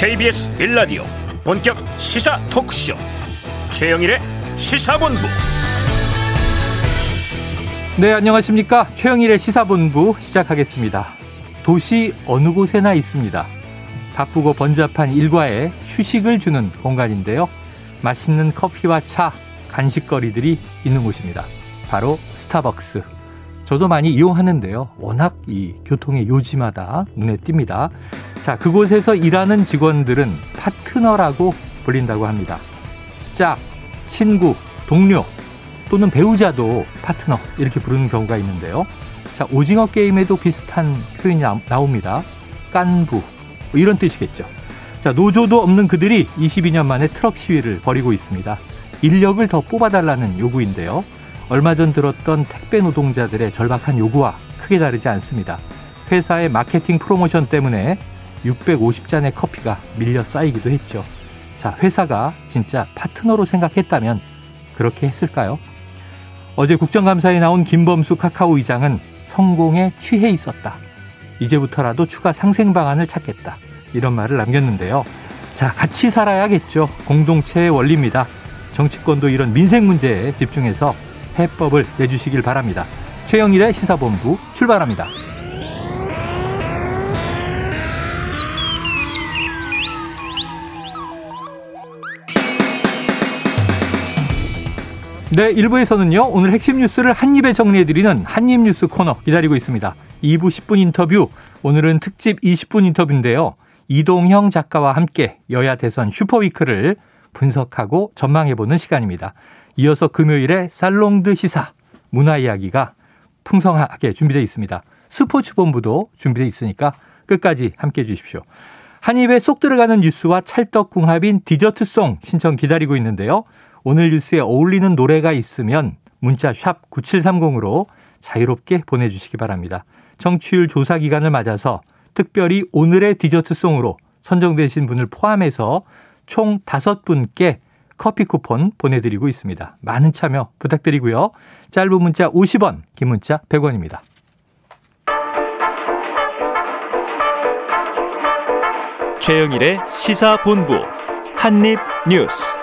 KBS 1라디오 본격 시사 토크쇼 최영일의 시사본부 네, 안녕하십니까. 최영일의 시사본부 시작하겠습니다. 도시 어느 곳에나 있습니다. 바쁘고 번잡한 일과에 휴식을 주는 공간인데요. 맛있는 커피와 차, 간식거리들이 있는 곳입니다. 바로 스타벅스. 저도 많이 이용하는데요. 워낙 이 교통의 요지마다 눈에 띕니다. 자, 그곳에서 일하는 직원들은 파트너라고 불린다고 합니다. 짝, 친구, 동료, 또는 배우자도 파트너 이렇게 부르는 경우가 있는데요. 자, 오징어 게임에도 비슷한 표현이 나 옵니다. 깐부 뭐 이런 뜻이겠죠. 자, 노조도 없는 그들이 22년 만에 트럭 시위를 벌이고 있습니다. 인력을 더 뽑아달라는 요구인데요. 얼마 전 들었던 택배 노동자들의 절박한 요구와 크게 다르지 않습니다. 회사의 마케팅 프로모션 때문에 650잔의 커피가 밀려 쌓이기도 했죠. 자, 회사가 진짜 파트너로 생각했다면 그렇게 했을까요? 어제 국정감사에 나온 김범수 카카오 의장은 성공에 취해 있었다. 이제부터라도 추가 상생 방안을 찾겠다. 이런 말을 남겼는데요. 자, 같이 살아야겠죠. 공동체의 원리입니다. 정치권도 이런 민생 문제에 집중해서 해법을 내주시길 바랍니다. 최영일의 시사본부 출발합니다. 네, 1부에서는요, 오늘 핵심 뉴스를 한입에 정리해드리는 한입뉴스 코너 기다리고 있습니다. 2부 10분 인터뷰, 오늘은 특집 20분 인터뷰인데요. 이동형 작가와 함께 여야 대선 super week를 분석하고 전망해보는 시간입니다. 이어서 금요일에 살롱드 시사, 문화 이야기가 풍성하게 준비되어 있습니다. 스포츠 본부도 준비되어 있으니까 끝까지 함께 해주십시오. 한 입에 쏙 들어가는 뉴스와 찰떡궁합인 디저트송 신청 기다리고 있는데요. 오늘 뉴스에 어울리는 노래가 있으면 문자 샵 9730으로 자유롭게 보내주시기 바랍니다. 청취율 조사 기간을 맞아서 특별히 오늘의 디저트송으로 선정되신 분을 포함해서 총 5분께 커피 쿠폰 보내드리고 있습니다. 많은 참여 부탁드리고요. 짧은 문자 50원, 긴 문자 100원입니다. 최영일의 시사본부 한입뉴스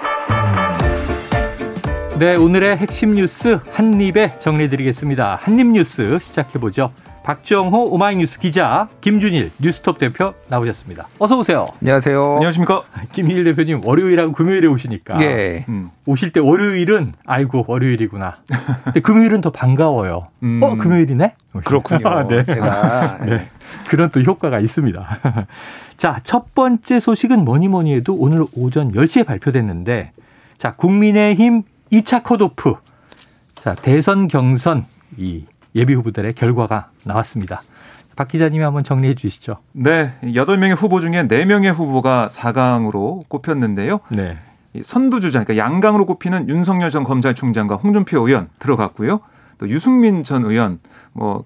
네, 오늘의 핵심 뉴스 한입에 정리해드리겠습니다. 한입 뉴스 시작해보죠. 박정호 오마이뉴스 기자, 김준일 뉴스톱 대표 나오셨습니다. 어서 오세요. 안녕하세요. 안녕하십니까. 김일 대표님 월요일하고 금요일에 오시니까 예. 음. 오실 때 월요일은 아이고 월요일이구나. 근데 금요일은 더 반가워요. 음. 어 금요일이네. 그렇군요. 네. 제가 네. 그런 또 효과가 있습니다. 자, 첫 번째 소식은 뭐니 뭐니 해도 오늘 오전 10시에 발표됐는데 자, 국민의힘 2차 컷오프. 자, 대선 경선 이 예비 후보들의 결과가 나왔습니다. 박 기자님이 한번 정리해 주시죠. 네. 8명의 후보 중에 4명의 후보가 4강으로 꼽혔는데요. 네. 선두주자, 그러니까 양강으로 꼽히는 윤석열 전 검찰총장과 홍준표 의원 들어갔고요. 또 유승민 전 의원, 뭐,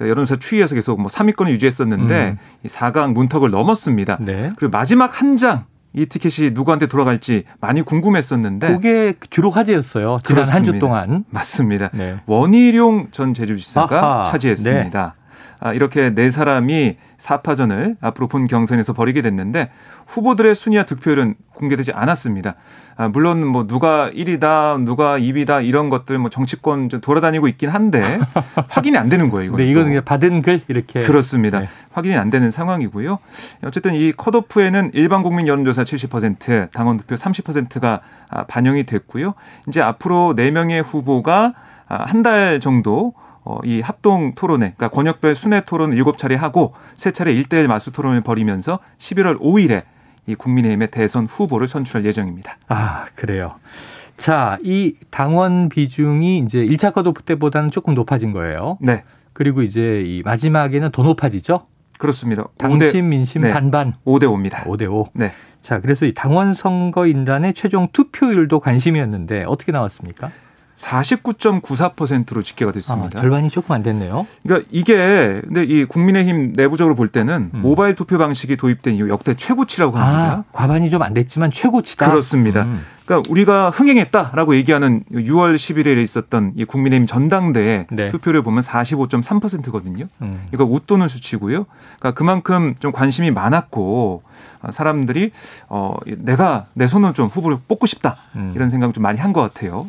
여론조사 추이에서 계속 뭐 3위권을 유지했었는데 음. 4강 문턱을 넘었습니다. 네. 그리고 마지막 한 장, 이 티켓이 누구한테 돌아갈지 많이 궁금했었는데 그게 주로 화제였어요. 지난 한 주 동안. 맞습니다. 네. 원희룡 전 제주지사가 아하, 차지했습니다. 네. 아, 이렇게 네 사람이 4파전을 앞으로 본 경선에서 벌이게 됐는데 후보들의 순위와 득표율은 공개되지 않았습니다. 아, 물론 뭐 누가 1위다, 누가 2위다 이런 것들 뭐 정치권 좀 돌아다니고 있긴 한데 확인이 안 되는 거예요. 네, 이거는 그냥 받은 글 이렇게 그렇습니다. 네. 확인이 안 되는 상황이고요. 어쨌든 이 컷오프에는 일반 국민 여론조사 70%, 당원 득표 30%가 아, 반영이 됐고요. 이제 앞으로 4 명의 후보가 아, 한달 정도 어, 이 합동 토론회, 그러니까 권역별 순회 토론 7차례 하고 3차례 1대1 마수 토론을 벌이면서 11월 5일에 이 국민의힘의 대선 후보를 선출할 예정입니다. 아, 그래요. 자, 이 당원 비중이 이제 1차 컷오프 때보다는 조금 높아진 거예요. 네. 그리고 이제 이 마지막에는 더 높아지죠? 그렇습니다. 당심, 민심 네. 반반. 5대 5입니다. 5대 5. 네. 자, 그래서 이 당원 선거 인단의 최종 투표율도 관심이었는데 어떻게 나왔습니까? 49.94%로 집계가 됐습니다. 아, 절반이 조금 안 됐네요. 그러니까 이게 근데 이 국민의힘 내부적으로 볼 때는 음. 모바일 투표 방식이 도입된 이후 역대 최고치라고 합니다. 아, 과반이 좀 안 됐지만 최고치다. 그렇습니다. 음. 그러니까 우리가 흥행했다라고 얘기하는 6월 11일에 있었던 이 국민의힘 전당대회 네. 투표를 보면 45.3%거든요. 음. 이거 웃도는 수치고요. 그러니까 그만큼 좀 관심이 많았고 사람들이 어 내가 내 손으로 좀 후보를 뽑고 싶다 음. 이런 생각을 좀 많이 한 것 같아요.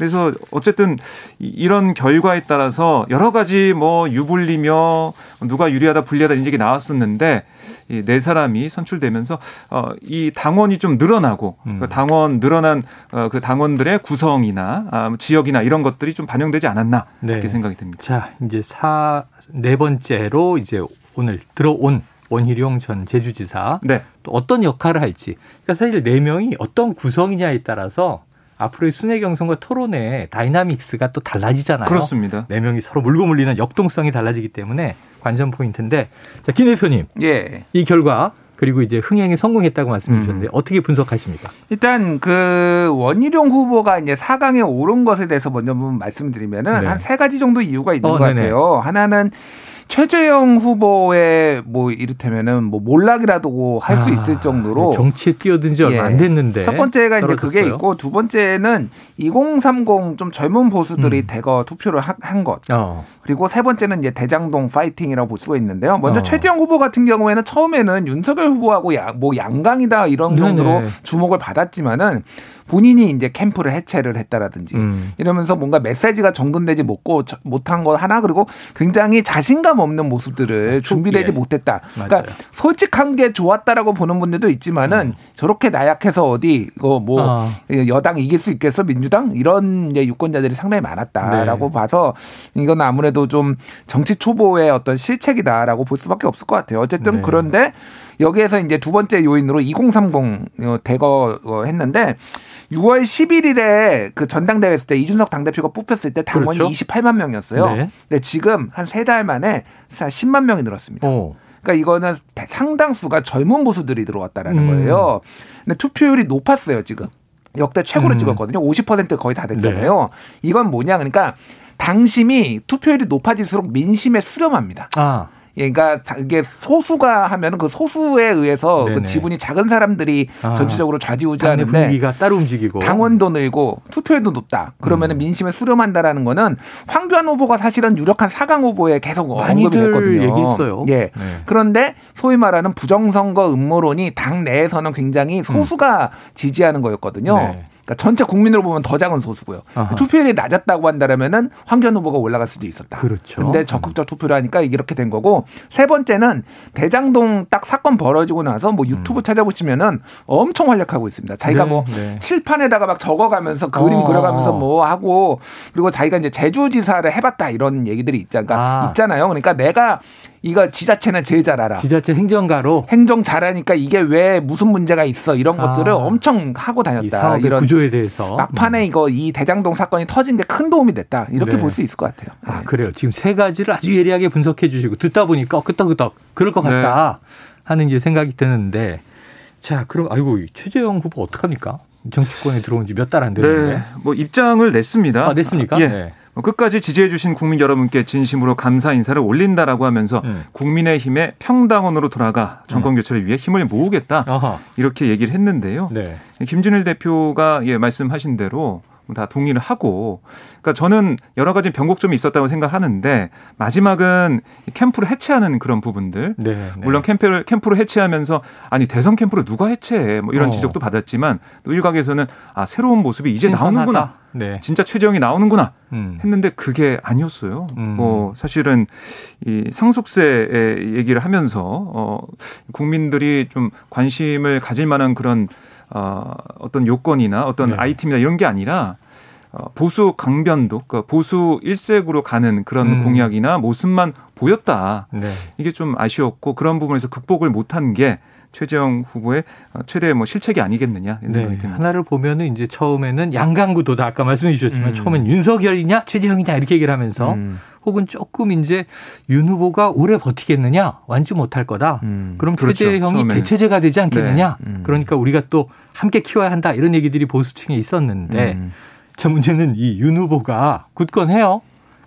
그래서 어쨌든 이런 결과에 따라서 여러 가지 뭐 유불리며 누가 유리하다 불리하다 이런 얘기 나왔었는데 이네 사람이 선출되면서 어이 당원이 좀 늘어나고 음. 그 당원 늘어난 어그 당원들의 구성이나 아, 뭐 지역이나 이런 것들이 좀 반영되지 않았나 네. 이렇게 생각이 듭니다. 자 이제 사 네 번째로 이제 오늘 들어온 원희룡 전 제주지사 네. 또 어떤 역할을 할지 그러니까 사실 네 명이 어떤 구성이냐에 따라서 앞으로의 순회 경선과 토론의 dynamics가 또 달라지잖아요. 그렇습니다. 네 명이 서로 물고 물리는 역동성이 달라지기 때문에 관전 포인트인데 자, 김 대표님. 예. 이 결과 그리고 이제 흥행에 성공했다고 말씀해 음. 주셨는데 음. 어떻게 분석하십니까? 일단 그 원희룡 후보가 이제 4강에 오른 것에 대해서 먼저 한번 말씀드리면은 네. 한세 가지 정도 이유가 있는 어, 것 네네. 같아요. 하나는 최재형 후보의 뭐 이를테면은 뭐 몰락이라도 할수 아, 있을 정도로 정치에 뛰어든 지 얼마 예. 안 됐는데 첫 번째가 떨어졌어요. 이제 그게 있고 두 번째는 2030 좀 젊은 보수들이 음. 대거 투표를 한 것. 어. 그리고 세 번째는 이제 대장동 파이팅이라고 볼 수가 있는데요. 먼저 어. 최재형 후보 같은 경우에는 처음에는 윤석열 후보하고 야, 뭐 양강이다 이런 정도로 주목을 받았지만은 본인이 이제 캠프를 해체를 했다라든지 음. 이러면서 뭔가 메시지가 정돈되지 못고 못한 거 하나 그리고 굉장히 자신감 없는 모습들을 아, 준비되지 못했다. 그러니까. 솔직한 게 좋았다라고 보는 분들도 있지만은 음. 저렇게 나약해서 어디 이거 뭐 어. 여당 이길 수 있겠어 민주당 이런 이제 유권자들이 상당히 많았다라고 네. 봐서 이건 아무래도 좀 정치 초보의 어떤 실책이다라고 볼 수밖에 없을 것 같아요. 어쨌든 네. 그런데 여기에서 이제 두 번째 요인으로 2030 대거 했는데 6월 11일에 그 전당대회 했을 때 이준석 당대표가 뽑혔을 때 당원이 그렇죠? 28만 명이었어요. 네. 근데 지금 한 세 달 만에 10만 명이 늘었습니다. 오. 그러니까 이거는 상당수가 젊은 보수들이 들어왔다라는 음. 거예요. 근데 투표율이 높았어요, 지금. 역대 최고를 음. 찍었거든요. 50% 거의 다 됐잖아요. 네. 이건 뭐냐? 그러니까 당심이 투표율이 높아질수록 민심에 수렴합니다. 아. 예, 그러니까 이게 소수가 하면 그 소수에 의해서 그 지분이 작은 사람들이 아, 전체적으로 좌지우지하는데 분위기가 따로 움직이고 당원도 늘고 투표율도 높다. 그러면은 음. 민심에 수렴한다라는 거는 황교안 후보가 사실은 유력한 사강 후보에 계속 언급이 됐거든요. 얘기했어요. 예. 네. 그런데 소위 말하는 부정선거 음모론이 당 내에서는 굉장히 소수가 음. 지지하는 거였거든요. 네. 그러니까 전체 국민으로 보면 더 작은 소수고요. 아하. 투표율이 낮았다고 한다면은 황교안 후보가 올라갈 수도 있었다. 그렇죠. 근데 적극적 투표를 하니까 이렇게 된 거고 세 번째는 대장동 딱 사건 벌어지고 나서 뭐 유튜브 음. 찾아보시면은 엄청 활약하고 있습니다. 자기가 네, 뭐 네. 칠판에다가 막 적어가면서 그림 어. 그려가면서 뭐 하고 그리고 자기가 이제 제주지사를 해봤다 이런 얘기들이 있잖아. 그러니까 아. 있잖아요. 그러니까 내가 이거 지자체는 제일 잘 알아. 지자체 행정가로 행정 잘하니까 이게 왜 무슨 문제가 있어 이런 것들을 아. 엄청 하고 다녔다. 이 이런 구조에 대해서 막판에 음. 이거 이 대장동 사건이 터진 게 큰 도움이 됐다. 이렇게 네. 볼수 있을 것 같아요. 아, 네. 그래요. 지금 세 가지를 아주 예리하게 분석해 주시고 듣다 보니까 끄떡끄떡 그럴 것 같다 네. 하는 이제 생각이 드는데 자 그럼 아이고 최재형 후보 어떡합니까? 정치권에 들어온 지 몇 달 안 됐는데. 네. 뭐 입장을 냈습니다. 아, 냈습니까? 예. 네. 뭐 끝까지 지지해주신 국민 여러분께 진심으로 감사 인사를 올린다라고 하면서 음. 국민의힘의 평당원으로 돌아가 정권 음. 교체를 위해 힘을 모으겠다 아하. 이렇게 얘기를 했는데요. 네. 김준일 대표가 예 말씀하신 대로 다 동의를 하고 그러니까 저는 여러 가지 변곡점이 있었다고 생각하는데 마지막은 캠프를 해체하는 그런 부분들 네, 네. 물론 캠프를 캠프를 해체하면서 아니 대선 캠프를 누가 해체해 뭐 이런 어. 지적도 받았지만 또 일각에서는 아 새로운 모습이 이제 신선하다. 나오는구나 네. 진짜 최재형이 나오는구나 음. 했는데 그게 아니었어요. 음. 뭐 사실은 이 상속세 얘기를 하면서 어 국민들이 좀 관심을 가질 만한 그런 어, 어떤 요건이나 어떤 네. 아이템이나 이런 게 아니라 어, 보수 강변도, 그러니까 보수 일색으로 가는 그런 음. 공약이나 모습만 보였다. 네. 이게 좀 아쉬웠고 그런 부분에서 극복을 못한 게 최재형 후보의 최대 뭐 실책이 아니겠느냐 이런 네. 생각이 듭니다. 하나를 보면은 이제 처음에는 양강구도다 아까 말씀해 주셨지만 음. 처음엔 윤석열이냐 최재형이냐 이렇게 얘기를 하면서 음. 혹은 조금 이제 윤 후보가 오래 버티겠느냐 완주 못할 거다. 음. 그럼 그렇죠. 최재형이 대체제가 되지 않겠느냐. 네. 음. 그러니까 우리가 또 함께 키워야 한다 이런 얘기들이 보수층에 있었는데 음. 자, 문제는 이 윤 후보가 굳건해요.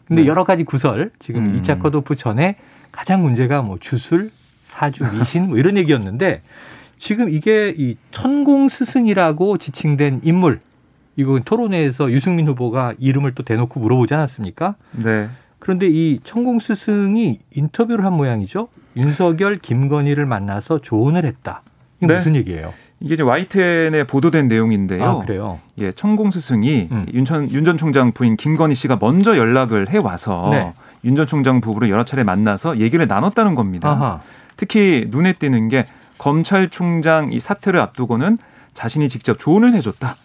근데 네. 여러 가지 구설, 지금 음. 2차 컷오프 전에 가장 문제가 뭐 주술, 사주, 미신 뭐 이런 얘기였는데 지금 이게 이 천공 스승이라고 지칭된 인물, 이거 토론회에서 유승민 후보가 이름을 또 대놓고 물어보지 않았습니까? 네. 그런데 이 천공 스승이 인터뷰를 한 모양이죠. 윤석열, 김건희를 만나서 조언을 했다. 이게 네. 무슨 얘기예요? 이게 이제 YTN에 보도된 내용인데요. 아, 그래요? 예, 천공 스승이 음. 윤전 윤전 총장 부인 김건희 씨가 먼저 연락을 해 와서 네. 윤전 총장 부부를 여러 차례 만나서 얘기를 나눴다는 겁니다. 아하. 특히 눈에 띄는 게 검찰총장 이 사태를 앞두고는 자신이 직접 조언을 해줬다.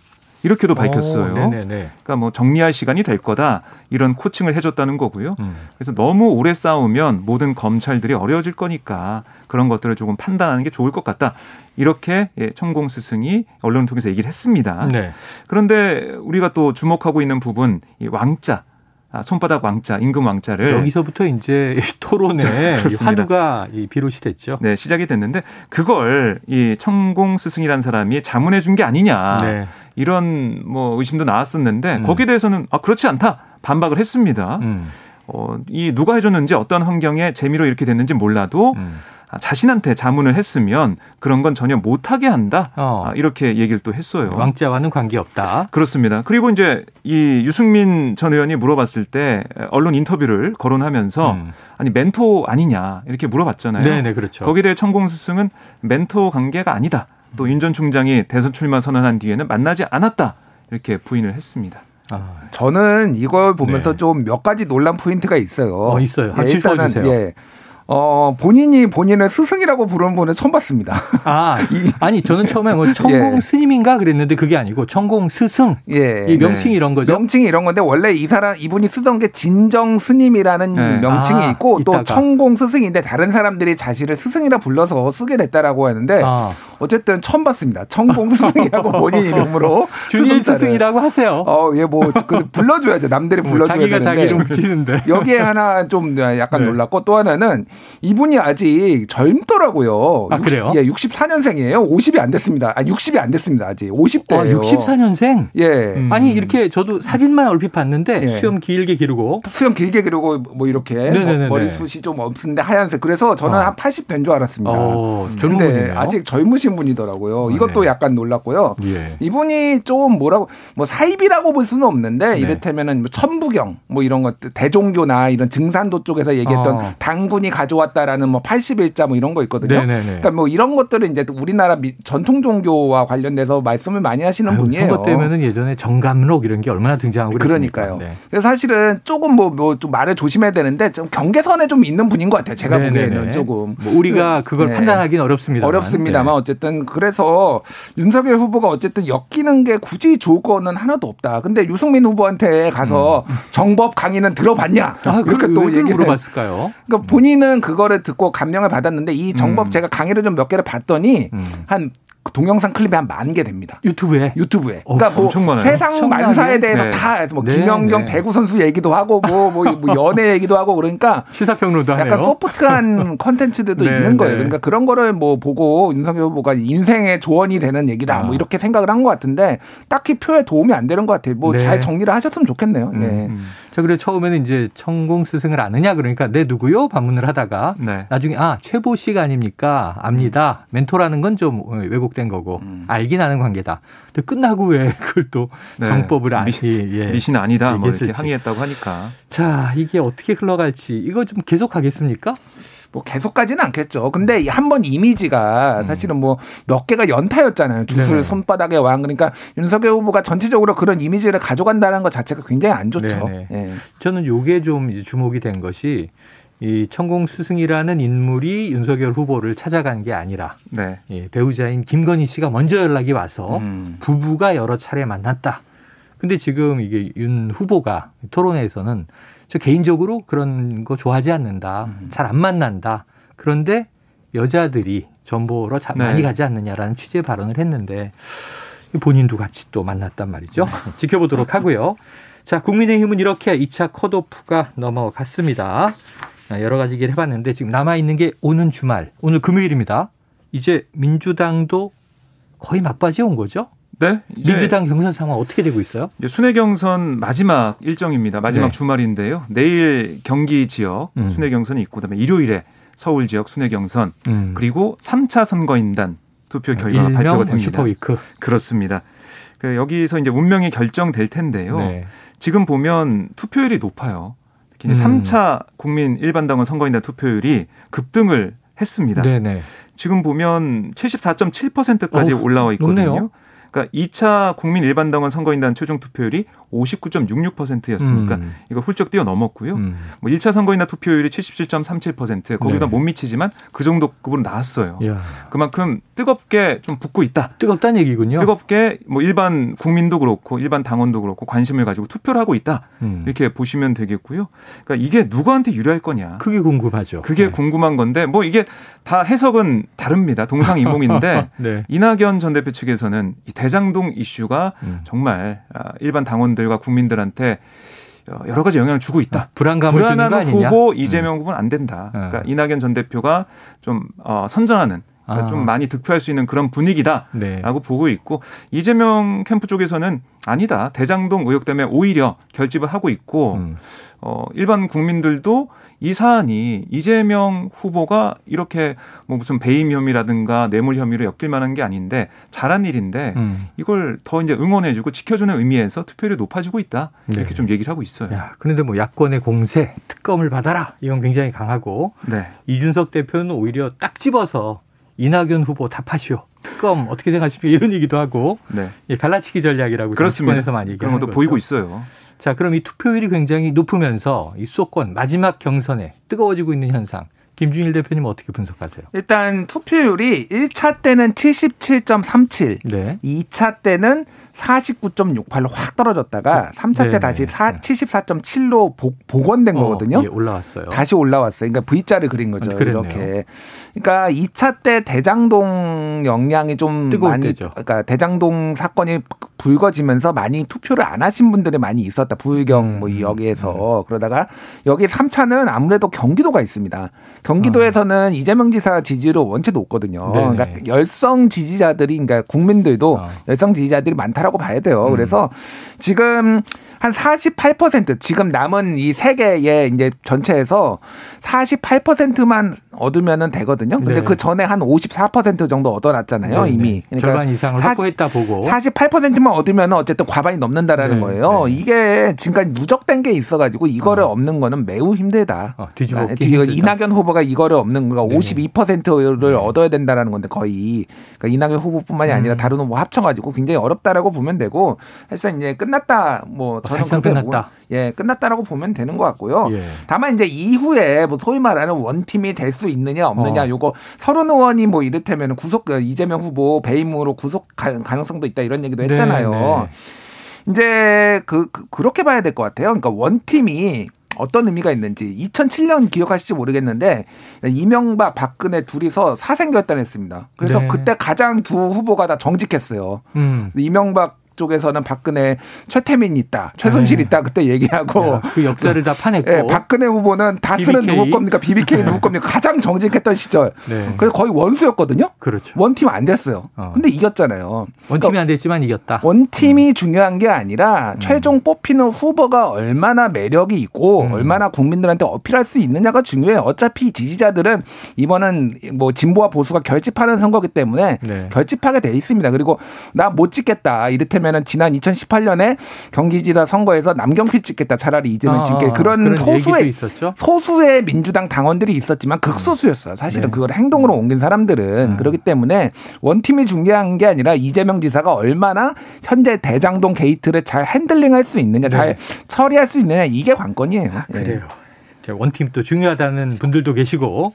이렇게도 밝혔어요. 오, 그러니까 뭐 정리할 시간이 될 거다 이런 코칭을 해줬다는 거고요. 음. 그래서 너무 오래 싸우면 모든 검찰들이 어려워질 거니까 그런 것들을 조금 판단하는 게 좋을 것 같다. 이렇게 예, 천공 스승이 언론을 통해서 얘기를 했습니다. 네. 그런데 우리가 또 주목하고 있는 부분 이 왕자 아, 손바닥 왕자, 임금 왕자를 여기서부터 이제 토론에 화두가 비롯이 됐죠. 네, 시작이 됐는데 그걸 이 천공 스승이라는 사람이 자문해 준 게 아니냐 네. 이런 뭐 의심도 나왔었는데 음. 거기에 대해서는 아 그렇지 않다 반박을 했습니다. 음. 어, 이 누가 해줬는지 어떤 환경에 재미로 이렇게 됐는지 몰라도. 음. 아, 자신한테 자문을 했으면 그런 건 전혀 못하게 한다. 어. 아, 이렇게 얘기를 또 했어요. 왕자와는 관계없다. 그렇습니다. 그리고 이제 이 유승민 전 의원이 물어봤을 때 언론 인터뷰를 거론하면서 음. 아니 멘토 아니냐 이렇게 물어봤잖아요. 네, 네, 그렇죠. 거기에 대해 천공수승은 멘토 관계가 아니다. 또 윤 전 총장이 대선 출마 선언한 뒤에는 만나지 않았다. 이렇게 부인을 했습니다. 아. 저는 이걸 보면서 네. 좀몇 가지 논란 포인트가 있어요. 어, 있어요. 예, 일단은 예. 어, 본인이 본인을 스승이라고 부르는 분은 처음 봤습니다. 아, 아니, 저는 처음에 뭐 천공 예. 스님인가 그랬는데 그게 아니고 천공 스승. 예. 이 명칭이 네. 이런 거죠. 명칭이 이런 건데 원래 이 사람, 이분이 쓰던 게 진정 스님이라는 네. 명칭이 아, 있고 또 천공 스승인데 다른 사람들이 자신을 스승이라 불러서 쓰게 됐다라고 하는데 아. 어쨌든 처음 봤습니다. 천공 스승이라고 본인 이름으로. 준일 스승이라고 하세요. 어, 예, 뭐, 그 불러줘야죠. 남들이 뭐 불러줘야 뭐 자기가 되는데. 자기 좀 붙이는데. 여기에 하나 좀 약간 네. 놀랐고 또 하나는 이분이 아직 젊더라고요. 아, 그래요? 예, 64년생이에요. 50이 안 됐습니다. 아, 60이 안 됐습니다. 아직 50대예요. 아, 64년생? 예. 음. 아니, 이렇게 저도 사진만 얼핏 봤는데 예. 수염 길게 기르고 수염 길게 기르고 뭐 이렇게 뭐 머리숱이 좀 없는데 하얀색. 그래서 저는 어. 한80 된 줄 알았습니다. 어, 젊은 분이네요. 아직 젊으신 분이더라고요. 아, 이것도 네. 약간 놀랐고요. 예. 이분이 좀 뭐라고 뭐 사입이라고 볼 수는 없는데 네. 이를테면은 뭐 천부경 뭐 이런 것들 대종교나 이런 증산도 쪽에서 얘기했던 어. 당군이 가져왔 나왔다라는 뭐 80일자 뭐 이런 거 있거든요. 네네네. 그러니까 뭐 이런 것들은 이제 우리나라 전통 종교와 관련돼서 말씀을 많이 하시는 아유, 분이에요. 선거 때면은 예전에 정감록 이런 게 얼마나 등장하고 그러니까요. 네. 그래서 사실은 조금 뭐 뭐 좀 말을 조심해야 되는데 좀 경계선에 좀 있는 분인 것 같아요. 제가 네네네. 보기에는 조금 뭐 우리가 그걸 네. 판단하기는 어렵습니다. 어렵습니다만 네. 어쨌든 그래서 윤석열 후보가 어쨌든 엮이는 게 굳이 좋을 거는 하나도 없다. 근데 유승민 후보한테 가서 음. 정법 강의는 들어봤냐 아, 이렇게 또 얘기를 물어봤을까요? 그러니까 본인은 그거 그거를 듣고 감명을 받았는데 이 정법 음. 제가 강의를 좀 몇 개를 봤더니 음. 한 동영상 클립이 한 만 개 됩니다. 유튜브에? 유튜브에. 어, 그러니까 뭐 세상 만사에 대해서 네. 다뭐 네, 김연경 네. 배구 선수 얘기도 하고 뭐, 뭐, 뭐 연애 얘기도 하고 그러니까 시사평론도 하네요. 약간 소프트한 컨텐츠들도 네, 있는 거예요. 네. 그러니까 그런 거를 뭐 보고 윤석열 후보가 인생의 조언이 되는 얘기다 아. 뭐 이렇게 생각을 한 것 같은데 딱히 표에 도움이 안 되는 것 같아요. 뭐잘 네. 정리를 하셨으면 좋겠네요. 음, 예. 음. 자, 그래 처음에는 이제 천공 스승을 아느냐 그러니까 내 누구요? 방문을 하다가 나중에 아 최보 씨가 아닙니까? 압니다. 멘토라는 건 좀 왜곡 된 거고 음. 알긴 아는 관계다. 근데 끝나고 왜 그걸 또 네. 정법을 안, 미, 예, 미신 아니다 뭐 이렇게 항의했다고 하니까. 자, 이게 어떻게 흘러갈지 이거 좀 계속 하겠습니까? 뭐 계속까지는 않겠죠. 근데 한 번 이미지가 음. 사실은 뭐 몇 개가 연타였잖아요. 주술 네네. 손바닥에 왕 그러니까 윤석열 후보가 전체적으로 그런 이미지를 가져간다는 것 자체가 굉장히 안 좋죠. 예. 저는 요게 좀 주목이 된 것이 이 천공 스승이라는 인물이 윤석열 후보를 찾아간 게 아니라 네. 예, 배우자인 김건희 씨가 먼저 연락이 와서 음. 부부가 여러 차례 만났다. 근데 지금 이게 윤 후보가 토론회에서는 저 개인적으로 그런 거 좋아하지 않는다. 음. 잘안 만난다. 그런데 여자들이 전보로 네. 많이 가지 않느냐라는 취재 발언을 했는데 본인도 같이 또 만났단 말이죠. 네. 지켜보도록 하고요. 자, 국민의힘은 이렇게 2차 컷오프가 넘어갔습니다. 여러 가지 얘기를 해봤는데 지금 남아있는 게 오는 주말, 오늘 금요일입니다. 이제 민주당도 거의 막바지에 온 거죠? 네. 민주당 경선 상황 어떻게 되고 있어요? 순회 경선 마지막 일정입니다. 마지막 네. 주말인데요. 내일 경기 지역 음. 순회 경선이 있고 그다음에 일요일에 서울 지역 순회 경선 음. 그리고 3차 선거인단 투표 결과가 발표가 됩니다. super week. 그렇습니다. 그 여기서 이제 운명이 결정될 텐데요. 네. 지금 보면 투표율이 높아요. 특히 음. 3차 국민 일반당원 선거인단 투표율이 급등을 했습니다. 네네. 지금 보면 74.7%까지 어, 올라와 있거든요. 높네요. 그러니까 2차 국민 일반당원 선거인단 최종 투표율이 59.66%였으니까 음. 이거 훌쩍 뛰어넘었고요. 음. 뭐 1차 선거인단 투표율이 77.37% 거기다 네. 못 미치지만 그 정도 급으로 나왔어요. 야. 그만큼 뜨겁게 좀 붙고 있다. 뜨겁다는 얘기군요. 뜨겁게 뭐 일반 국민도 그렇고 일반 당원도 그렇고 관심을 가지고 투표를 하고 있다. 음. 이렇게 보시면 되겠고요. 그러니까 이게 누구한테 유리할 거냐. 그게 궁금하죠. 그게 네. 궁금한 건데 뭐 이게 다 해석은 다릅니다. 동상이몽인데 네. 이낙연 전 대표 측에서는 이 대장동 이슈가 음. 정말 아, 일반 당원 들과 국민들한테 여러 가지 영향을 주고 있다. 아, 불안감을 불안한 후보 이재명 음. 후보는 안 된다. 네. 그러니까 이낙연 전 대표가 좀 어, 선전하는 그러니까 아. 좀 많이 득표할 수 있는 그런 분위기다라고 네. 보고 있고 이재명 캠프 쪽에서는 아니다 대장동 의혹 때문에 오히려 결집을 하고 있고 음. 어, 일반 국민들도 이 사안이 이재명 후보가 이렇게 뭐 무슨 배임 혐의라든가 뇌물 혐의로 엮일 만한 게 아닌데 잘한 일인데 음. 이걸 더 이제 응원해주고 지켜주는 의미에서 투표율이 높아지고 있다 이렇게 네. 좀 얘기를 하고 있어요. 야, 그런데 뭐 야권의 공세 특검을 받아라 이건 굉장히 강하고 네. 이준석 대표는 오히려 딱 집어서 이낙연 후보 답하시오. 특검 어떻게 생각하십니까? 이런 얘기도 하고 네. 예, 갈라치기 전략이라고 그렇습니다. 많이 얘기하는 그런 것도 보이고 있어요. 자, 그럼 이 투표율이 굉장히 높으면서 이 수도권 마지막 경선에 뜨거워지고 있는 현상. 김준일 대표님 어떻게 분석하세요? 일단 투표율이 1차 때는 77.37, 네. 2차 때는 49.68로 확 떨어졌다가 3차 네. 때 다시 4, 74.7로 복, 복원된 어, 거거든요. 예, 올라왔어요. 다시 올라왔어요. 그러니까 V자를 그린 거죠. 아, 이렇게. 그러니까 2차 때 대장동 영향이 좀 많이 때죠. 그러니까 대장동 사건이 불거지면서 많이 투표를 안 하신 분들이 많이 있었다. 부의경 뭐 음. 여기에서 음. 그러다가 여기 3차는 아무래도 경기도가 있습니다. 경기도에서는 어. 이재명 지사 지지율이 원체 높거든요. 네네. 그러니까 열성 지지자들이 그러니까 국민들도 어. 열성 지지자들이 많다라고 봐야 돼요. 음. 그래서 지금 한 48% 지금 남은 이 세 개의 이제 전체에서 48%만 얻으면은 되거든요. 근데 네. 그 전에 한 54% 정도 얻어놨잖아요, 네, 이미. 네. 그러니까 절반 이상을 40, 확보했다 보고 48%만 얻으면 어쨌든 과반이 넘는다라는 네. 거예요. 네. 이게 지금까지 누적된 게 있어가지고 이거를 어. 없는 거는 매우 힘들다. 어, 뒤집어 그러니까 이낙연 후보가 이거를 없는 거가 52%를 얻어야 된다라는 건데 거의 그러니까 이낙연 후보뿐만이 아니라 음. 다른 후보 합쳐가지고 굉장히 어렵다라고 보면 되고 사실상 이제 끝났다 뭐 저는 그렇게 끝났다. 예, 끝났다라고 보면 되는 것 같고요. 예. 다만 이제 이후에 뭐 소위 말하는 원팀이 될 수 있느냐 없느냐 어. 요거 서른 의원이 뭐 이를테면 구속 그 이재명 후보 배임으로 구속 가능성도 있다 이런 얘기도 네, 했잖아요. 네, 네. 이제 그, 그 그렇게 봐야 될 것 같아요. 그러니까 원팀이 어떤 의미가 있는지 2007년 기억하실지 모르겠는데 이명박 박근혜 둘이서 사생결단했습니다. 그래서 네. 그때 가장 두 후보가 다 정직했어요. 음. 이명박 쪽에서는 박근혜 최태민 있다, 최순실 네. 있다 그때 얘기하고 야, 그 역사를 다 파냈고 네, 박근혜 후보는 다스는 누구 겁니까? BBK 네. 누구 겁니까? 가장 정직했던 시절. 네. 그래서 거의 원수였거든요. 그렇죠. 원팀 안 됐어요. 어. 근데 이겼잖아요. 원팀이 그러니까 안 됐지만 이겼다. 원팀이 음. 중요한 게 아니라 음. 최종 뽑히는 후보가 얼마나 매력이 있고 음. 얼마나 국민들한테 어필할 수 있느냐가 중요해요. 어차피 지지자들은 이번은 뭐 진보와 보수가 결집하는 선거기 때문에 네. 결집하게 돼 있습니다. 그리고 나 못 찍겠다. 이를테면 왜냐면은 지난 2018년에 경기지사 선거에서 남경필 찍겠다 차라리 이재명 아, 찍게 그런, 그런 소수의 소수의 민주당 당원들이 있었지만 극소수였어요. 사실은 네. 그걸 행동으로 옮긴 사람들은 음. 그렇기 때문에 원팀이 중요한 게 아니라 이재명 지사가 얼마나 현재 대장동 게이트를 잘 핸들링할 수 있느냐, 네. 잘 처리할 수 있느냐 이게 관건이에요. 아, 그래요. 네. 원팀 또 중요하다는 분들도 계시고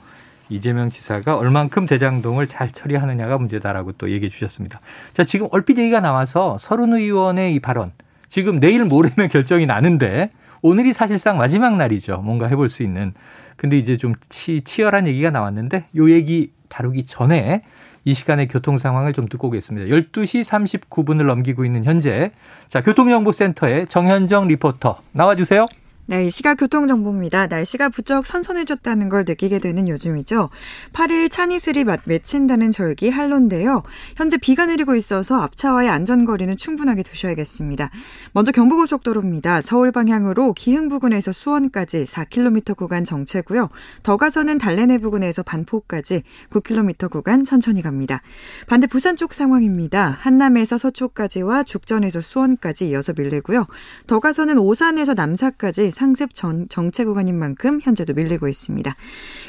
이재명 지사가 얼만큼 대장동을 잘 처리하느냐가 문제다라고 또 얘기해 주셨습니다. 자, 지금 얼핏 얘기가 나와서 서른 의원의 이 발언. 지금 내일 모레면 결정이 나는데 오늘이 사실상 마지막 날이죠. 뭔가 해볼 수 있는. 근데 이제 좀 치, 치열한 얘기가 나왔는데 요 얘기 다루기 전에 이 시간의 교통 상황을 좀 듣고 오겠습니다. 12시 39분을 넘기고 있는 현재. 자, 교통정보센터의 정현정 리포터 나와주세요. 네, 이 시각 교통정보입니다. 날씨가 부쩍 선선해졌다는 걸 느끼게 되는 요즘이죠. 8일 차니슬이 맺힌다는 절기 한로인데요. 현재 비가 내리고 있어서 앞차와의 안전거리는 충분하게 두셔야겠습니다. 먼저 경부고속도로입니다. 서울 방향으로 기흥 부근에서 수원까지 4km 구간 정체고요. 더 가서는 달래내 부근에서 반포까지 9km 구간 천천히 갑니다. 반대 부산 쪽 상황입니다. 한남에서 서초까지와 죽전에서 수원까지 이어서 밀리고요. 더 가서는 오산에서 남사까지 상습 전, 정체 구간인 만큼 현재도 밀리고 있습니다.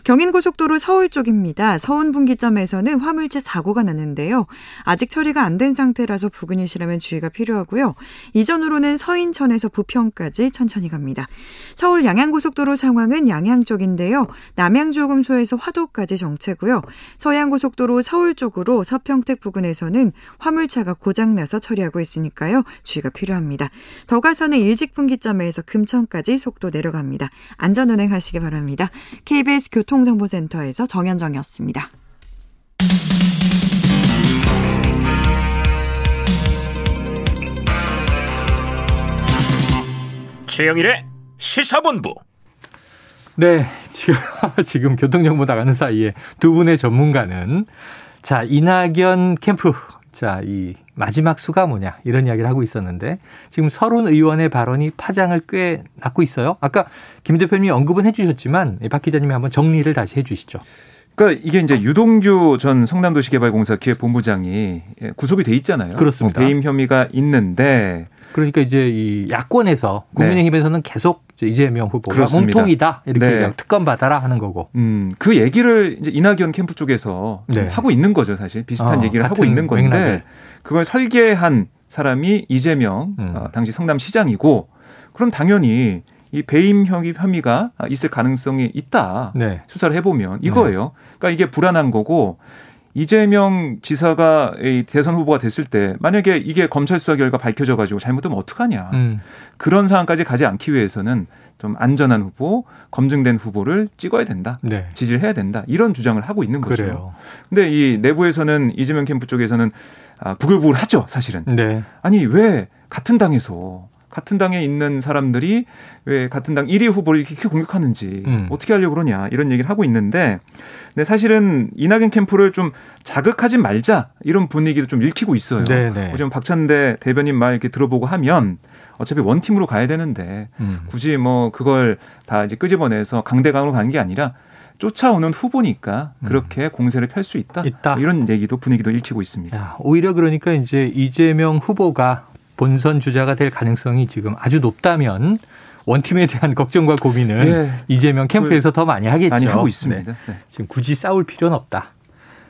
경인고속도로 서울 쪽입니다. 서운 분기점에서는 화물차 사고가 났는데요. 아직 처리가 안 된 상태라서 부근이시라면 주의가 필요하고요. 이전으로는 서인천에서 부평까지 천천히 갑니다. 서울 양양고속도로 상황은 양양 쪽인데요. 남양주금소에서 화도까지 정체고요. 서양고속도로 서울 쪽으로 서평택 부근에서는 화물차가 고장나서 처리하고 있으니까요. 주의가 필요합니다. 더 가서는 일직 분기점에서 금천까지 속도 내려갑니다. 안전 운행 하시기 바랍니다. KBS 교통정보센터에서 정현정이었습니다. 최영일의 시사본부. 네, 지금, 지금 교통정보 나가는 사이에 두 분의 전문가는 자, 이낙연 캠프. 자, 이 마지막 수가 뭐냐 이런 이야기를 하고 있었는데 지금 서른 의원의 발언이 파장을 꽤 낳고 있어요. 아까 김 대표님이 언급은 해주셨지만 박 기자님이 한번 정리를 다시 해주시죠. 그러니까 이게 이제 유동규 전 성남도시개발공사 기획본부장이 구속이 돼 있잖아요. 그렇습니다. 뭐 배임 혐의가 있는데 그러니까 이제 이 야권에서 국민의힘에서는 네. 계속 이재명 후보가 그렇습니다. 몸통이다 이렇게 네. 특검 받아라 하는 거고. 음, 그 얘기를 이제 이낙연 캠프 쪽에서 네. 하고 있는 거죠, 사실 비슷한 어, 얘기를 하고 있는 건데 맥락을. 그걸 설계한 사람이 이재명 음. 어, 당시 성남시장이고 그럼 당연히 이 배임 혐의가 있을 가능성이 있다. 네. 수사를 해보면 이거예요. 네. 그러니까 이게 불안한 거고 이재명 지사가 대선 후보가 됐을 때 만약에 이게 검찰 수사 결과 밝혀져 가지고 잘못되면 어떡하냐. 음. 그런 상황까지 가지 않기 위해서는 좀 안전한 후보, 검증된 후보를 찍어야 된다. 네. 지지를 해야 된다. 이런 주장을 하고 있는 거죠. 그래요. 근데 이 내부에서는 이재명 캠프 쪽에서는 아, 부글부글 하죠, 사실은. 네. 아니, 왜 같은 당에서 같은 당에 있는 사람들이 왜 같은 당 1위 후보를 이렇게 공격하는지 음. 어떻게 하려고 그러냐 이런 얘기를 하고 있는데 근데 사실은 이낙연 캠프를 좀 자극하지 말자 이런 분위기도 좀 읽히고 있어요. 네네. 요즘 박찬대 대변인 말 이렇게 들어보고 하면 어차피 원팀으로 가야 되는데 음. 굳이 뭐 그걸 다 이제 끄집어내서 강대강으로 가는 게 아니라 쫓아오는 후보니까 음. 그렇게 음. 공세를 펼 수 있다. 있다. 이런 얘기도 분위기도 읽히고 있습니다. 야, 오히려 그러니까 이제 이재명 후보가 본선 주자가 될 가능성이 지금 아주 높다면 원팀에 대한 걱정과 고민을 네. 이재명 캠프에서 더 많이 하겠죠. 많이 하고 있습니다. 네. 네. 지금 굳이 싸울 필요는 없다.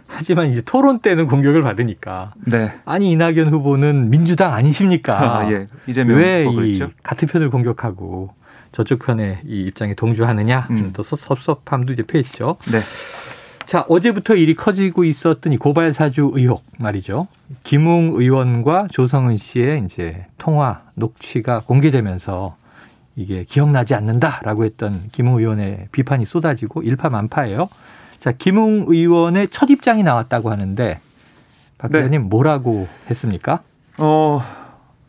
하지만 이제 토론 때는 공격을 받으니까. 네. 아니 이낙연 후보는 민주당 아니십니까? 아, 예. 이재명 왜이 같은 편을 공격하고 저쪽 편의 이 입장에 동조하느냐? 음. 또 섭섭함도 이제 표했죠. 네. 자, 어제부터 일이 커지고 있었던 이 고발 사주 의혹 말이죠. 김웅 의원과 조성은 씨의 이제 통화 녹취가 공개되면서 이게 기억나지 않는다라고 했던 김웅 의원의 비판이 쏟아지고 일파만파예요. 자, 김웅 의원의 첫 입장이 나왔다고 하는데 박 네. 네. 뭐라고 했습니까? 어,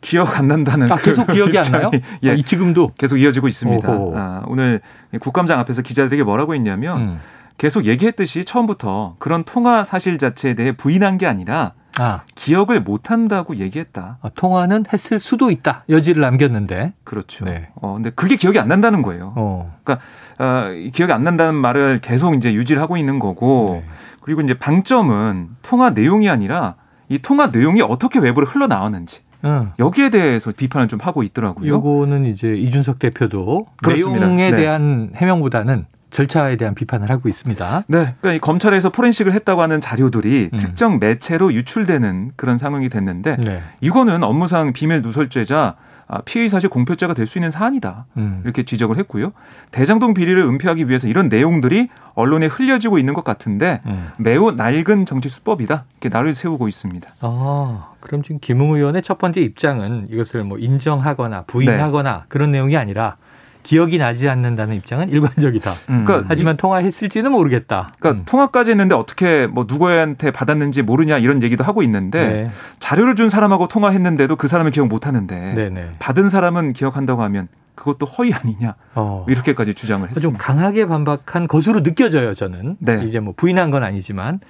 기억 안 난다는 아, 계속 기억이 안 나요? 예, 아, 지금도 계속 이어지고 있습니다. 아, 오늘 국감장 앞에서 기자들에게 뭐라고 했냐면 음. 계속 얘기했듯이 처음부터 그런 통화 사실 자체에 대해 부인한 게 아니라 아. 기억을 못 한다고 얘기했다. 아, 통화는 했을 수도 있다. 여지를 남겼는데. 그렇죠. 네. 어, 근데 그게 기억이 안 난다는 거예요. 어. 그러니까 어, 기억이 안 난다는 말을 계속 이제 유지를 하고 있는 거고 네. 그리고 이제 방점은 통화 내용이 아니라 이 통화 내용이 어떻게 외부로 흘러나왔는지. 응. 여기에 대해서 비판을 좀 하고 있더라고요. 요거는 이제 이준석 대표도 그렇습니다. 내용에 네. 대한 해명보다는 절차에 대한 비판을 하고 있습니다. 네. 그러니까 검찰에서 포렌식을 했다고 하는 자료들이 음. 특정 매체로 유출되는 그런 상황이 됐는데 네. 이거는 업무상 비밀 누설죄자 아, 피의 사실 공표죄가 될 수 있는 사안이다. 음. 이렇게 지적을 했고요. 대장동 비리를 은폐하기 위해서 이런 내용들이 언론에 흘려지고 있는 것 같은데 음. 매우 낡은 정치 수법이다. 이렇게 나를 세우고 있습니다. 아, 그럼 지금 김웅 의원의 첫 번째 입장은 이것을 뭐 인정하거나 부인하거나 네. 그런 내용이 아니라 기억이 나지 않는다는 입장은 일관적이다. 음. 그러니까 하지만 통화했을지는 모르겠다. 그러니까 음. 통화까지 했는데 어떻게 뭐 누구한테 받았는지 모르냐 이런 얘기도 하고 있는데 네. 자료를 준 사람하고 통화했는데도 그 사람은 기억 못 하는데 네네. 받은 사람은 기억한다고 하면 그것도 허위 아니냐 어. 이렇게까지 주장을 했습니다. 좀 강하게 반박한 것으로 느껴져요 저는. 네. 이제 뭐 부인한 건 아니지만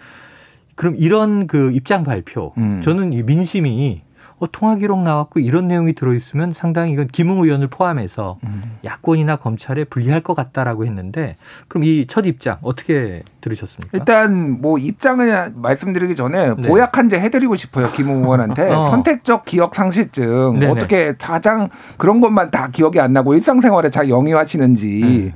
그럼 이런 그 입장 발표 음. 저는 이 민심이 어, 통화 기록 나왔고 이런 내용이 들어있으면 상당히 이건 김웅 의원을 포함해서 음. 야권이나 검찰에 불리할 것 같다라고 했는데 그럼 이 첫 입장 어떻게 들으셨습니까? 일단 뭐 입장을 말씀드리기 전에 네. 모약한제 해드리고 싶어요 김웅 의원한테 어. 선택적 기억 상실증 네네. 어떻게 가장 그런 것만 다 기억이 안 나고 일상생활에 잘 영위하시는지 음.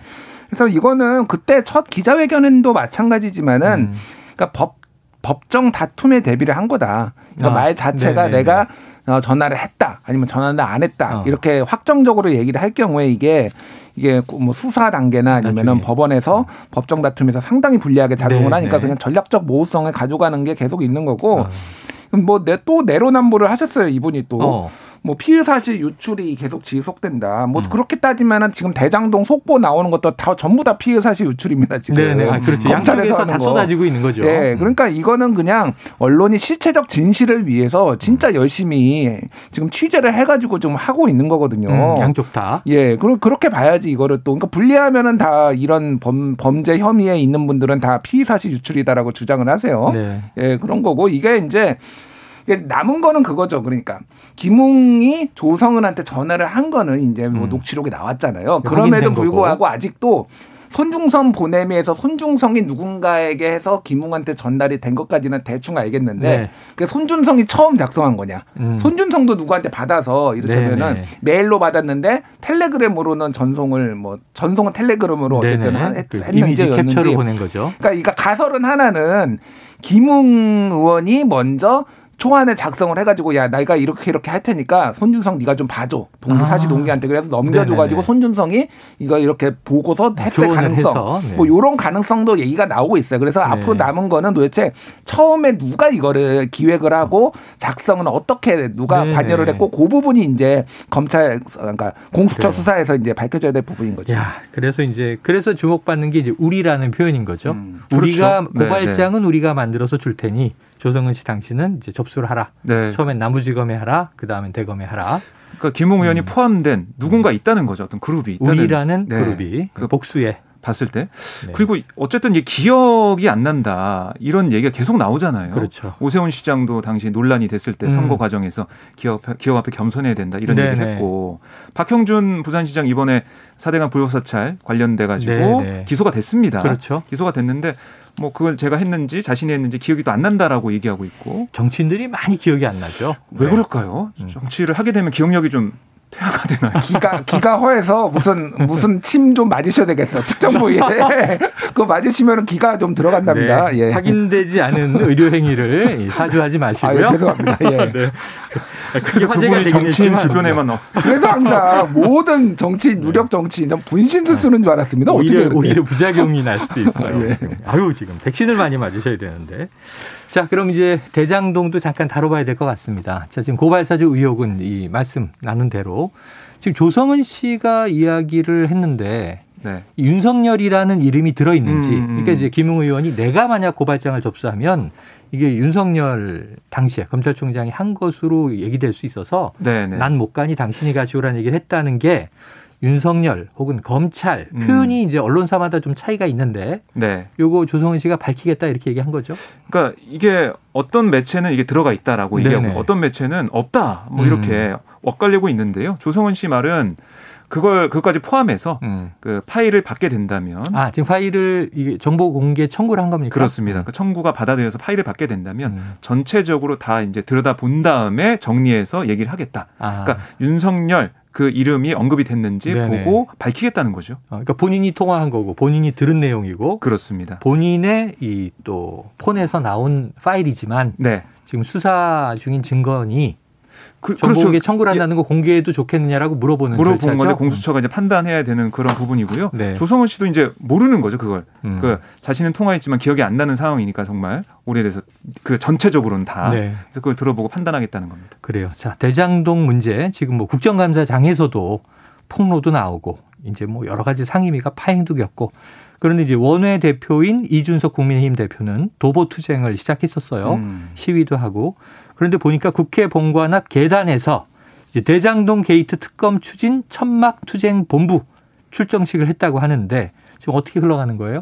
그래서 이거는 그때 첫 기자회견도 마찬가지지만은 음. 그러니까 법 법정 다툼에 대비를 한 거다. 그러니까 아, 말 자체가 네네. 내가 어, 전화를 했다 아니면 전화를 안 했다 어. 이렇게 확정적으로 얘기를 할 경우에 이게 이게 뭐 수사 단계나 아니면은. 법원에서 법정 다툼에서 상당히 불리하게 작용을 네, 하니까 네. 그냥 전략적 모호성을 가져가는 게 계속 있는 거고 어. 뭐또 내로남불을 하셨어요 이분이 또. 어. 뭐 피해 사실 유출이 계속 지속된다. 뭐 음. 그렇게 따지면은 지금 대장동 속보 나오는 것도 다 전부 다 피해 사실 유출입니다. 지금. 네네. 아, 그렇죠. 양쪽에서 다 쏟아지고 있는 거죠. 네. 그러니까 이거는 그냥 언론이 실체적 진실을 위해서 진짜 음. 열심히 지금 취재를 해가지고 좀 하고 있는 거거든요. 음, 양쪽 다. 예. 그럼 그렇게 봐야지 이거를 또 그러니까 분리하면은 다 이런 범, 범죄 혐의에 있는 분들은 다 피해 사실 유출이다라고 주장을 하세요. 네. 예. 그런 거고 이게 이제 남은 거는 그거죠. 그러니까 김웅이 조성은한테 전화를 한 거는 이제 뭐 음. 녹취록이 나왔잖아요. 그럼에도 불구하고 거고. 아직도 손중성 보냄에서 손중성이 누군가에게 해서 김웅한테 전달이 된 것까지는 대충 알겠는데 네. 그 손준성이 처음 작성한 거냐? 음. 손준성도 누구한테 받아서 이를테면은 네, 네. 메일로 받았는데 텔레그램으로는 전송을 뭐 전송은 텔레그램으로 네, 어쨌든 네. 했, 그 는지였는지 보낸 거죠. 그러니까, 그러니까 가설은 하나는 김웅 의원이 먼저 초안을 작성을 해가지고 야 내가 이렇게 이렇게 할 테니까 손준성 네가 좀 봐줘 동기 사시 아. 동기한테 그래서 넘겨줘가지고 손준성이 이거 이렇게 보고서 했을 가능성 네. 뭐 이런 가능성도 얘기가 나오고 있어요. 그래서 네. 앞으로 남은 거는 도대체 처음에 누가 이거를 기획을 하고 작성은 어떻게 누가 네. 관여를 했고 그 부분이 이제 검찰 그러니까 공수처 그래요. 수사에서 이제 밝혀져야 될 부분인 거죠. 야, 그래서 이제 그래서 주목받는 게 이제 우리라는 표현인 거죠. 음. 우리가 그렇죠. 네, 고발장은 네. 우리가 만들어서 줄 테니 조성은 씨 당신은 이제 접수를 하라. 네. 처음엔 남부지검에 하라. 그 다음엔 대검에 하라. 그러니까 김웅 의원이 음. 포함된 누군가 있다는 거죠. 어떤 그룹이 있다는. 우리라는 네. 그룹이 그 복수에 봤을 때 네. 그리고 어쨌든 이 기억이 안 난다 이런 얘기가 계속 나오잖아요. 그렇죠. 오세훈 시장도 당시 논란이 됐을 때 음. 선거 과정에서 기업 기업 앞에 겸손해야 된다 이런 네네. 얘기를 했고 박형준 부산시장 이번에 사대강 불법 사찰 관련돼 가지고 기소가 됐습니다. 그렇죠. 기소가 됐는데 뭐 그걸 제가 했는지 자신이 했는지 기억이 또 안 난다라고 얘기하고 있고 정치인들이 많이 기억이 안 나죠. 왜 네. 그럴까요? 음. 정치를 하게 되면 기억력이 좀 퇴화가 되나요? 기가 기가 허해서 무슨 무슨 침 좀 맞으셔야 되겠어 특정 부위에 그거 맞으시면 기가 좀 들어간답니다. 네, 예. 확인되지 않은 의료 행위를 사주하지 마시고요. 아유, 죄송합니다. 예. 네. 그래서 그분이 정치인 주변에만 어. 그래서 항상 모든 정치인 누력 정치인 분신술 쓰는 줄 알았습니다. 오히려 어떻게 오히려 부작용이 날 수도 있어요. 예. 아유 지금 백신을 많이 맞으셔야 되는데. 자, 그럼 이제 대장동도 잠깐 다뤄봐야 될 것 같습니다. 자, 지금 고발사주 의혹은 이 말씀 나눈 대로 지금 조성은 씨가 이야기를 했는데 네. 윤석열이라는 이름이 들어 있는지 음, 음. 그러니까 이제 김웅 의원이 내가 만약 고발장을 접수하면 이게 윤석열 당시에 검찰총장이 한 것으로 얘기될 수 있어서 네, 네. 난못 가니 당신이 가시오라는 얘기를 했다는 게 윤석열 혹은 검찰 음. 표현이 음. 이제 언론사마다 좀 차이가 있는데 네. 요거 조성은 씨가 밝히겠다 이렇게 얘기한 거죠. 그러니까 이게 어떤 매체는 이게 들어가 있다라고 네네. 얘기하고 어떤 매체는 없다 뭐 이렇게 음. 엇갈리고 있는데요. 조성은 씨 말은 그걸 그것까지 포함해서 음. 그 파일을 받게 된다면 아 지금 파일을 이게 정보 공개 청구를 한 겁니까? 그렇습니다. 그 청구가 받아들여서 파일을 받게 된다면 음. 전체적으로 다 이제 들여다 본 다음에 정리해서 얘기를 하겠다. 아. 그러니까 윤석열 그 이름이 언급이 됐는지 네네. 보고 밝히겠다는 거죠. 어, 그러니까 본인이 통화한 거고 본인이 들은 내용이고 그렇습니다. 본인의 이 또 폰에서 나온 파일이지만 네. 지금 수사 중인 증거니 그, 정보공개 그렇죠. 청구를 한다는 거 공개해도 좋겠느냐라고 물어보는 물어본 건데 공수처가 이제 판단해야 되는 그런 부분이고요. 네. 조성은 씨도 이제 모르는 거죠 그걸. 음. 그 자신은 통화했지만 기억이 안 나는 상황이니까 정말 오래돼서 그 전체적으로는 다 네. 그래서 그걸 들어보고 판단하겠다는 겁니다. 그래요. 자 대장동 문제 지금 뭐 국정감사장에서도 폭로도 나오고 이제 뭐 여러 가지 상임위가 파행도 겪고 그런데 이제 원외 대표인 이준석 국민의힘 대표는 도보 투쟁을 시작했었어요. 음. 시위도 하고 그런데 보니까 국회 본관 앞 계단에서 이제 대장동 게이트 특검 추진 천막 투쟁 본부 출정식을 했다고 하는데 지금 어떻게 흘러가는 거예요?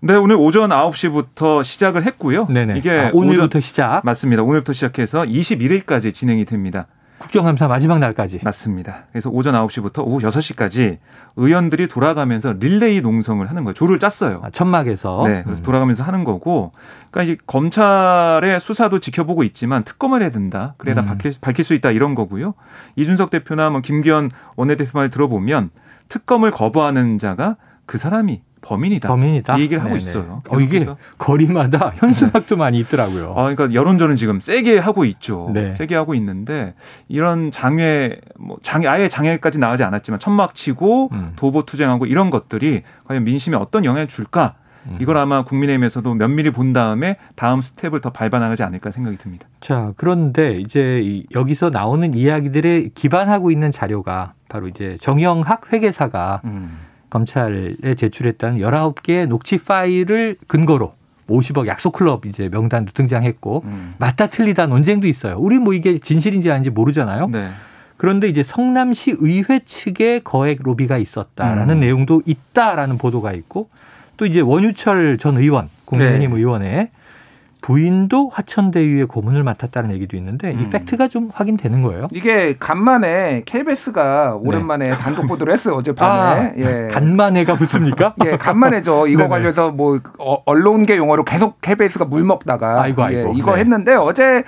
네, 오늘 오전 9시부터 시작을 했고요. 네네. 이게 아, 오늘부터 오전, 시작. 맞습니다. 오늘부터 시작해서 21일까지 진행이 됩니다. 국정감사 마지막 날까지. 맞습니다. 그래서 오전 9시부터 오후 6시까지 의원들이 돌아가면서 릴레이 농성을 하는 거예요. 조를 짰어요. 아, 천막에서. 네, 그래서 음. 돌아가면서 하는 거고. 그러니까 이 검찰의 수사도 지켜보고 있지만 특검을 해야 된다. 그래야 다 음. 밝힐, 밝힐 수 있다 이런 거고요. 이준석 대표나 뭐 김기현 원내대표 말 들어보면 특검을 거부하는 자가 그 사람이 범인이다. 범인이다. 이 얘기를 하고 네네. 있어요. 어, 이게 거리마다 현수막도 많이 있더라고요. 아, 그러니까 여론전은 지금 세게 하고 있죠. 네. 세게 하고 있는데 이런 장애, 뭐 장애 아예 장애까지 나가지 않았지만 천막 치고 음. 도보 투쟁하고 이런 것들이 과연 민심에 어떤 영향을 줄까? 음. 이걸 아마 국민의힘에서도 면밀히 본 다음에 다음 스텝을 더 밟아 나가지 않을까 생각이 듭니다. 자, 그런데 이제 여기서 나오는 이야기들에 기반하고 있는 자료가 바로 이제 정영학 회계사가 음. 검찰에 제출했다는 19개의 녹취 파일을 근거로 50억 약속 클럽 이제 명단도 등장했고 음. 맞다 틀리다 논쟁도 있어요. 우리 뭐 이게 진실인지 아닌지 모르잖아요. 네. 그런데 이제 성남시 의회 측에 거액 로비가 있었다라는 음. 내용도 있다라는 보도가 있고 또 이제 원유철 전 의원 국민의힘 네. 의원의 부인도 화천대유의 고문을 맡았다는 얘기도 있는데 이 음. 팩트가 좀 확인되는 거예요. 이게 간만에 KBS가 오랜만에 네. 단독 보도를 했어요 어젯밤에. 아, 예. 간만에가 붙습니까? 예, 간만에죠. 이거 관련해서 뭐 어, 언론계 용어로 계속 KBS가 물 먹다가 아이고, 아이고. 예, 이거 네. 했는데 어제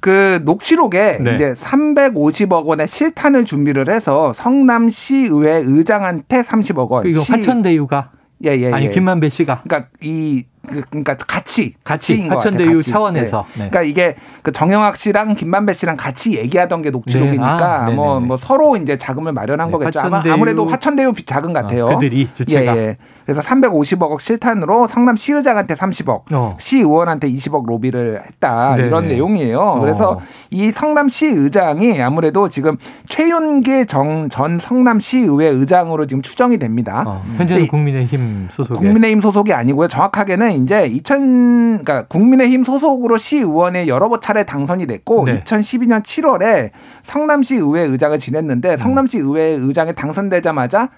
그 녹취록에 네. 이제 350억 원의 실탄을 준비를 해서 성남시의회 의장한테 30억 원. 이거 화천대유가 예, 예, 아니 예. 김만배 씨가. 그러니까 이 그, 그러니까 같이 같이 하천대유 차원에서. 네. 네. 그러니까 이게 그 정영학 씨랑 김만배 씨랑 같이 얘기하던 게 녹취록이니까 네. 아, 뭐, 뭐 서로 이제 자금을 마련한 네, 거겠죠. 화천대유. 아무래도 화천대유 자금 같아요. 어, 그들이 주체가. 예, 예. 그래서 350억 실탄으로 성남 시의장한테 30억, 어. 시 의원한테 20억 로비를 했다 네네. 이런 내용이에요. 어. 그래서 이 성남 시의장이 아무래도 지금 최윤계 정, 전 성남 시의회 의장으로 지금 추정이 됩니다. 어. 현재는 국민의힘 소속 국민의힘 소속이 아니고요. 정확하게는 이제 2000 그러니까 국민의힘 소속으로 시의원에 여러 차례 당선이 됐고 네. 2012년 7월에 성남시 의회 의장을 지냈는데 성남시 의회 의장에 당선되자마자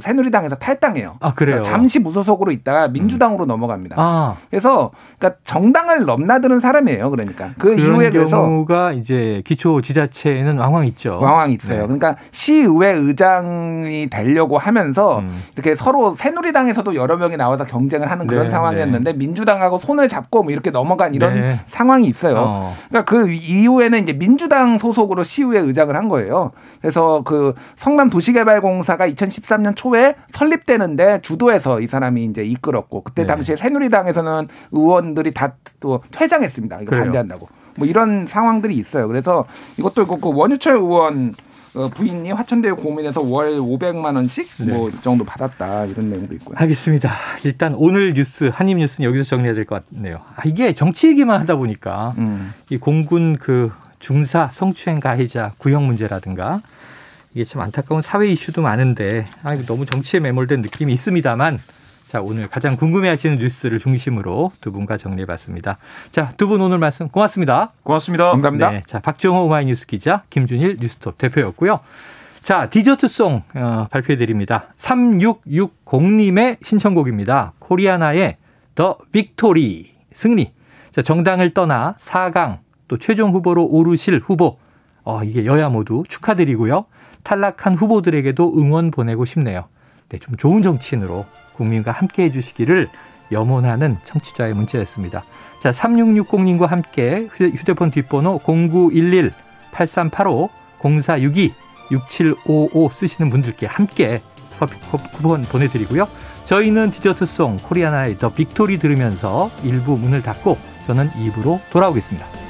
새누리당에서 탈당해요. 아, 그래요? 잠시 무소속으로 있다가 민주당으로 음. 넘어갑니다. 아. 그래서 그러니까 정당을 넘나드는 사람이에요. 그러니까 그 이후에 그래서 경우가 이제 기초 지자체에는 왕왕 있죠. 왕왕 있어요. 네. 그러니까 시의회 의장이 되려고 하면서 음. 이렇게 서로 새누리당에서도 여러 명이 나와서 경쟁을 하는 그런 네, 상황이었는데 네. 민주당하고 손을 잡고 뭐 이렇게 넘어간 이런 네. 상황이 있어요. 어. 그러니까 그 이후에는 이제 민주당 소속으로 시의회 의장을 한 거예요. 그래서 그 성남 도시개발공사가 2013년 초에 설립되는데 주도해서 이 사람이 이제 이끌었고 그때 네. 당시에 새누리당에서는 의원들이 다 또 퇴장했습니다. 이거 그래요. 반대한다고. 뭐 이런 상황들이 있어요. 그래서 이것도 그 원유철 의원 어, 부인이 화천대유 고민에서 월 500만 원씩 네. 뭐 정도 받았다 이런 내용도 있고요. 알겠습니다. 일단 오늘 뉴스 한입 뉴스는 여기서 정리해야 될 것 같네요. 아, 이게 정치 얘기만 하다 보니까 음. 이 공군 그 중사 성추행 가해자 구형 문제라든가 이게 참 안타까운 사회 이슈도 많은데 아, 너무 정치에 매몰된 느낌이 있습니다만 자, 오늘 가장 궁금해하시는 뉴스를 중심으로 두 분과 정리해봤습니다. 자, 두 분 오늘 말씀 고맙습니다. 고맙습니다. 감사합니다. 네, 자, 박정호 오마이뉴스 기자, 김준일 뉴스톱 대표였고요. 자, 디저트송 어, 발표해드립니다. 3660님의 신청곡입니다. 코리아나의 The Victory 승리. 자, 정당을 떠나 4강 또 최종 후보로 오르실 후보. 어, 이게 여야 모두 축하드리고요. 탈락한 후보들에게도 응원 보내고 싶네요. 네, 좀 좋은 정치인으로 국민과 함께 해주시기를 염원하는 청취자의 문자였습니다. 자, 3660님과 함께 휴대폰 뒷번호 0911-8385-0462-6755 쓰시는 분들께 함께 커피 쿠폰 보내드리고요. 저희는 디저트송 코리아나의 The Victory 들으면서 1부 문을 닫고 저는 2부로 돌아오겠습니다.